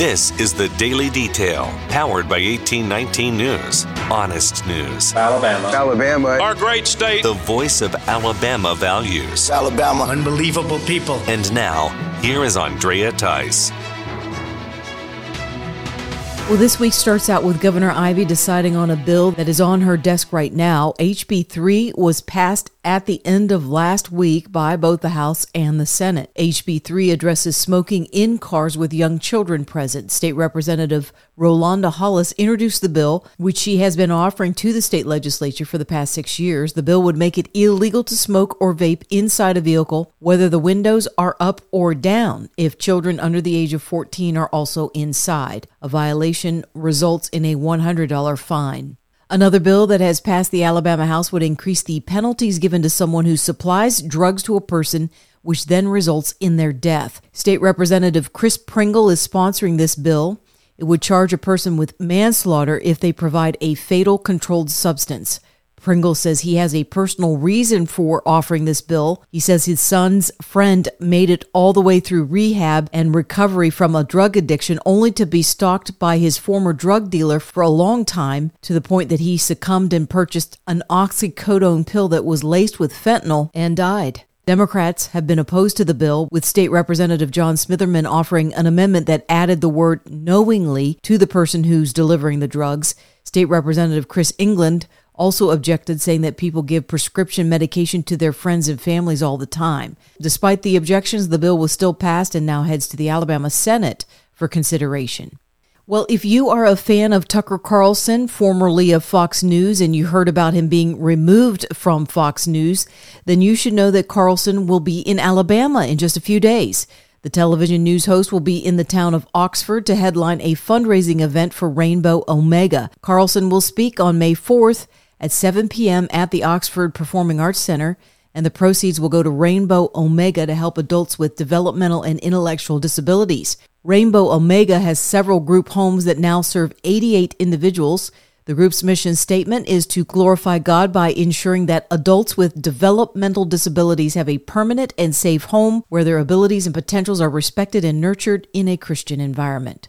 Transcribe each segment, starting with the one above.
This is the Daily Detail, powered by 1819 News. Honest news. Alabama. Alabama. Our great state. The voice of Alabama values. Alabama. Unbelievable people. And now, here is Andrea Tice. Well, this week starts out with Governor Ivey deciding on a bill that is on her desk right now. HB 3 was passed at the end of last week by both the House and the Senate. HB 3 addresses smoking in cars with young children present. State Representative Rolanda Hollis introduced the bill, which she has been offering to the state legislature for the past six years. The bill would make it illegal to smoke or vape inside a vehicle, whether the windows are up or down, if children under the age of 14 are also inside. A violation results in a $100 fine. Another bill that has passed the Alabama House would increase the penalties given to someone who supplies drugs to a person, which then results in their death. State Representative Chris Pringle is sponsoring this bill. It would charge a person with manslaughter if they provide a fatal controlled substance. Pringle says he has a personal reason for offering this bill. He says his son's friend made it all the way through rehab and recovery from a drug addiction only to be stalked by his former drug dealer for a long time to the point that he succumbed and purchased an oxycodone pill that was laced with fentanyl and died. Democrats have been opposed to the bill, with State Representative John Smitherman offering an amendment that added the word knowingly to the person who's delivering the drugs. State Representative Chris England also objected, saying that people give prescription medication to their friends and families all the time. Despite the objections, the bill was still passed and now heads to the Alabama Senate for consideration. Well, if you are a fan of Tucker Carlson, formerly of Fox News, and you heard about him being removed from Fox News, then you should know that Carlson will be in Alabama in just a few days. The television news host will be in the town of Oxford to headline a fundraising event for Rainbow Omega. Carlson will speak on May 4th at 7 p.m. at the Oxford Performing Arts Center, and the proceeds will go to Rainbow Omega to help adults with developmental and intellectual disabilities. Rainbow Omega has several group homes that now serve 88 individuals. The group's mission statement is to glorify God by ensuring that adults with developmental disabilities have a permanent and safe home where their abilities and potentials are respected and nurtured in a Christian environment.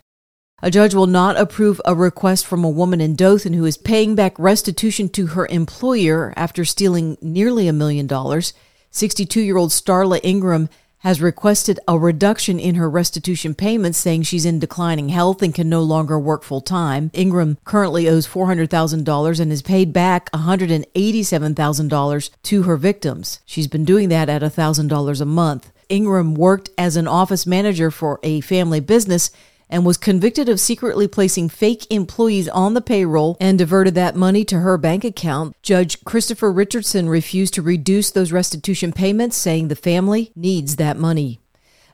A judge will not approve a request from a woman in Dothan who is paying back restitution to her employer after stealing nearly a million dollars. 62 year old Starla Ingram has requested a reduction in her restitution payments, saying she's in declining health and can no longer work full time. Ingram currently owes $400,000 and has paid back $187,000 to her victims. She's been doing that at $1,000 a month. Ingram worked as an office manager for a family business and was convicted of secretly placing fake employees on the payroll and diverted that money to her bank account. Judge Christopher Richardson refused to reduce those restitution payments, saying the family needs that money.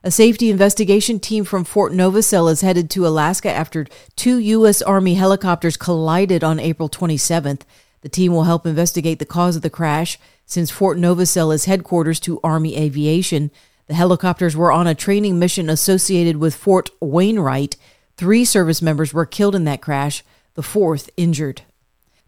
A safety investigation team from Fort Novosel is headed to Alaska after two U.S. Army helicopters collided on April 27th. The team will help investigate the cause of the crash since Fort Novosel is headquarters to Army aviation. The helicopters were on a training mission associated with Fort Wainwright. Three service members were killed in that crash, the fourth injured.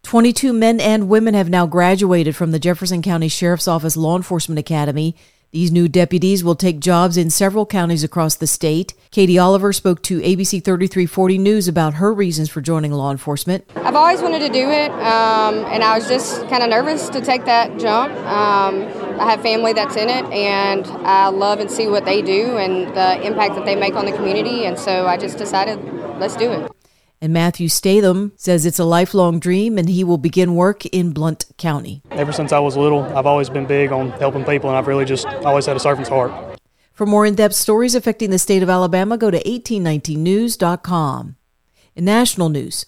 22 men and women have now graduated from the Jefferson County Sheriff's Office Law Enforcement Academy. These new deputies will take jobs in several counties across the state. Katie Oliver spoke to ABC 3340 News about her reasons for joining law enforcement. I've always wanted to do it, um, and I was just kind of nervous to take that jump. Um, I have family that's in it, and I love and see what they do and the impact that they make on the community, and so I just decided, let's do it. And Matthew Statham says it's a lifelong dream and he will begin work in Blount County. Ever since I was little, I've always been big on helping people and I've really just always had a servant's heart. For more in depth stories affecting the state of Alabama, go to 1819news.com. In national news,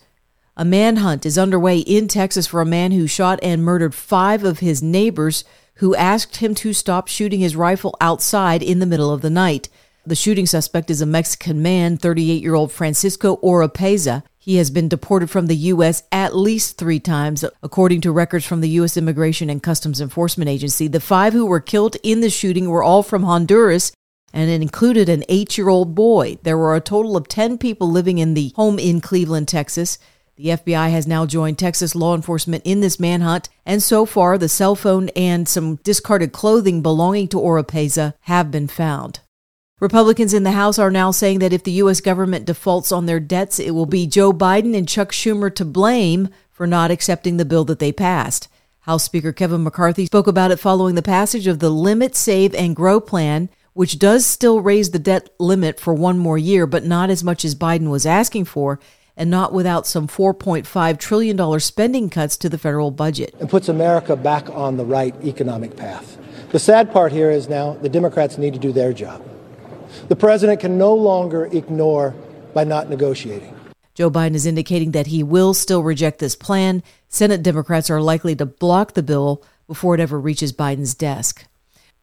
a manhunt is underway in Texas for a man who shot and murdered five of his neighbors who asked him to stop shooting his rifle outside in the middle of the night. The shooting suspect is a Mexican man, 38 year old Francisco Oropeza. He has been deported from the U.S. at least three times, according to records from the U.S. Immigration and Customs Enforcement Agency. The five who were killed in the shooting were all from Honduras, and it included an eight year old boy. There were a total of 10 people living in the home in Cleveland, Texas. The FBI has now joined Texas law enforcement in this manhunt, and so far, the cell phone and some discarded clothing belonging to Oropeza have been found. Republicans in the House are now saying that if the U.S. government defaults on their debts, it will be Joe Biden and Chuck Schumer to blame for not accepting the bill that they passed. House Speaker Kevin McCarthy spoke about it following the passage of the Limit, Save, and Grow plan, which does still raise the debt limit for one more year, but not as much as Biden was asking for, and not without some $4.5 trillion spending cuts to the federal budget. It puts America back on the right economic path. The sad part here is now the Democrats need to do their job. The president can no longer ignore by not negotiating. Joe Biden is indicating that he will still reject this plan. Senate Democrats are likely to block the bill before it ever reaches Biden's desk.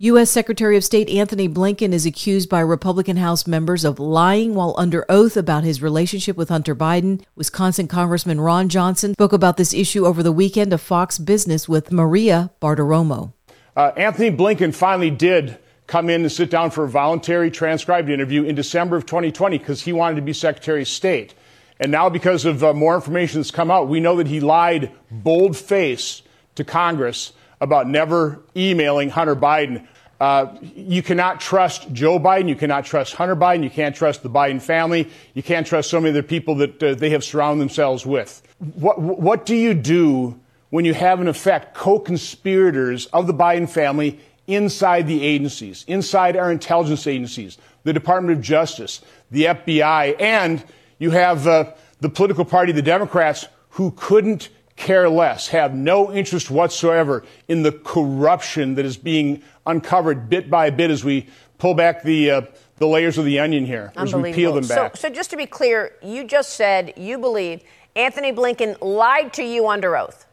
U.S. Secretary of State Antony Blinken is accused by Republican House members of lying while under oath about his relationship with Hunter Biden. Wisconsin Congressman Ron Johnson spoke about this issue over the weekend of Fox Business with Maria Bartiromo. Uh, Antony Blinken finally did come in and sit down for a voluntary transcribed interview in December of 2020 because he wanted to be Secretary of State. And now, because of uh, more information that's come out, we know that he lied bold face to Congress about never emailing Hunter Biden. Uh, you cannot trust Joe Biden. You cannot trust Hunter Biden. You can't trust the Biden family. You can't trust so many of the people that uh, they have surrounded themselves with. What, what do you do when you have, in effect, co conspirators of the Biden family inside the agencies, inside our intelligence agencies, the Department of Justice, the FBI, and you have uh, the political party, the Democrats, who couldn't care less, have no interest whatsoever in the corruption that is being uncovered bit by bit as we pull back the uh, the layers of the onion here, as we peel them back. So, so just to be clear, you just said you believe Antony Blinken lied to you under oath.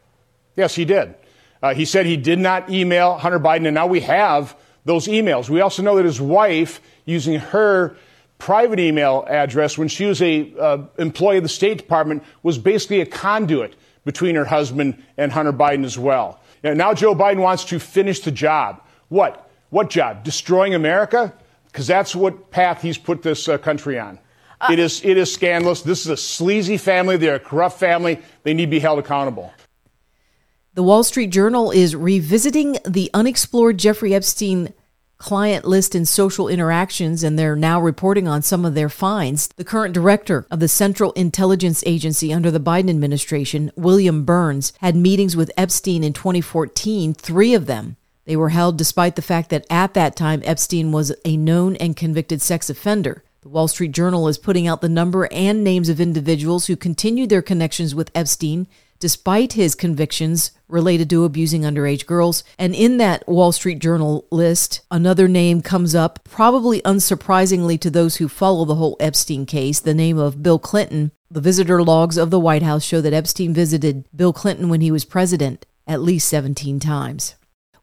Yes, he did. Uh, he said he did not email Hunter Biden, and now we have those emails. We also know that his wife, using her private email address when she was a uh, employee of the State Department, was basically a conduit between her husband and Hunter Biden as well. now Joe Biden wants to finish the job. What? What job? Destroying America? Because that's what path he's put this uh, country on. Uh, it is it is scandalous. This is a sleazy family. They're a corrupt family. They need to be held accountable. The Wall Street Journal is revisiting the unexplored Jeffrey Epstein client list and social interactions, and they're now reporting on some of their finds. The current director of the Central Intelligence Agency under the Biden administration, William Burns, had meetings with Epstein in 2014, three of them. They were held despite the fact that at that time Epstein was a known and convicted sex offender. The Wall Street Journal is putting out the number and names of individuals who continued their connections with Epstein despite his convictions related to abusing underage girls. And in that Wall Street Journal list, another name comes up, probably unsurprisingly to those who follow the whole Epstein case, the name of Bill Clinton. The visitor logs of the White House show that Epstein visited Bill Clinton when he was president at least 17 times.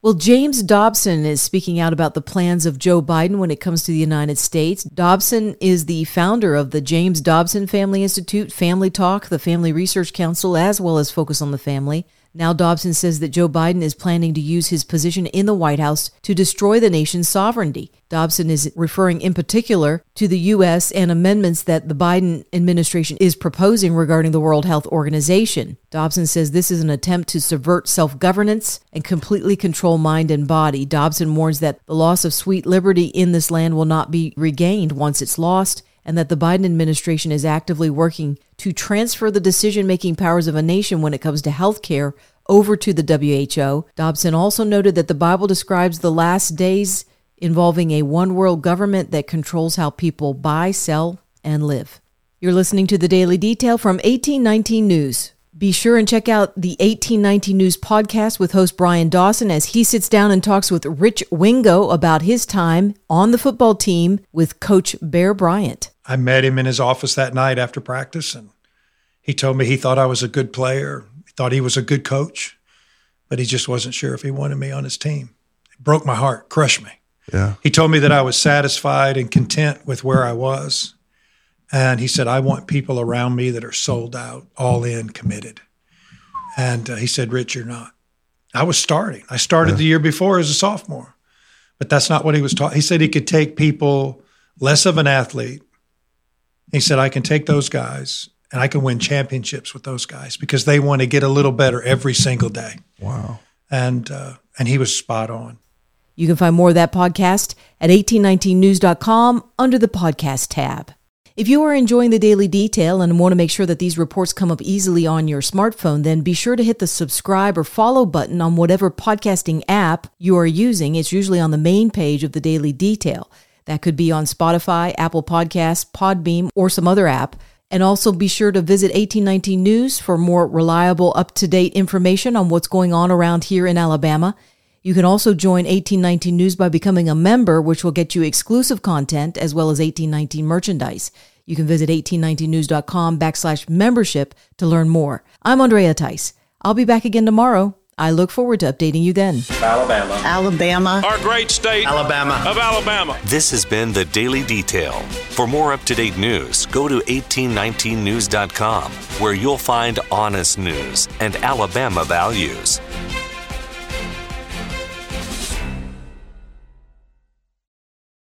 Well, James Dobson is speaking out about the plans of Joe Biden when it comes to the United States. Dobson is the founder of the James Dobson Family Institute, Family Talk, the Family Research Council, as well as Focus on the Family. Now, Dobson says that Joe Biden is planning to use his position in the White House to destroy the nation's sovereignty. Dobson is referring in particular to the U.S. and amendments that the Biden administration is proposing regarding the World Health Organization. Dobson says this is an attempt to subvert self governance and completely control mind and body. Dobson warns that the loss of sweet liberty in this land will not be regained once it's lost and that the Biden administration is actively working to transfer the decision making powers of a nation when it comes to health care over to the WHO. Dobson also noted that the Bible describes the last days involving a one world government that controls how people buy, sell, and live. You're listening to the Daily Detail from 1819 News. Be sure and check out the 1819 News podcast with host Brian Dawson as he sits down and talks with Rich Wingo about his time on the football team with Coach Bear Bryant. I met him in his office that night after practice, and he told me he thought I was a good player, he thought he was a good coach, but he just wasn't sure if he wanted me on his team. It broke my heart, crushed me. Yeah. He told me that I was satisfied and content with where I was. And he said, I want people around me that are sold out, all in, committed. And uh, he said, Rich, you're not. I was starting. I started yeah. the year before as a sophomore, but that's not what he was taught. He said he could take people less of an athlete he said, I can take those guys and I can win championships with those guys because they want to get a little better every single day. Wow. And, uh, and he was spot on. You can find more of that podcast at 1819news.com under the podcast tab. If you are enjoying the daily detail and want to make sure that these reports come up easily on your smartphone, then be sure to hit the subscribe or follow button on whatever podcasting app you are using. It's usually on the main page of the daily detail. That could be on Spotify, Apple Podcasts, Podbean, or some other app. And also be sure to visit 1819 News for more reliable, up to date information on what's going on around here in Alabama. You can also join 1819 News by becoming a member, which will get you exclusive content as well as 1819 merchandise. You can visit 1819news.com backslash membership to learn more. I'm Andrea Tice. I'll be back again tomorrow. I look forward to updating you then. Alabama. Alabama. Our great state. Alabama. Of Alabama. This has been the Daily Detail. For more up to date news, go to 1819news.com, where you'll find honest news and Alabama values.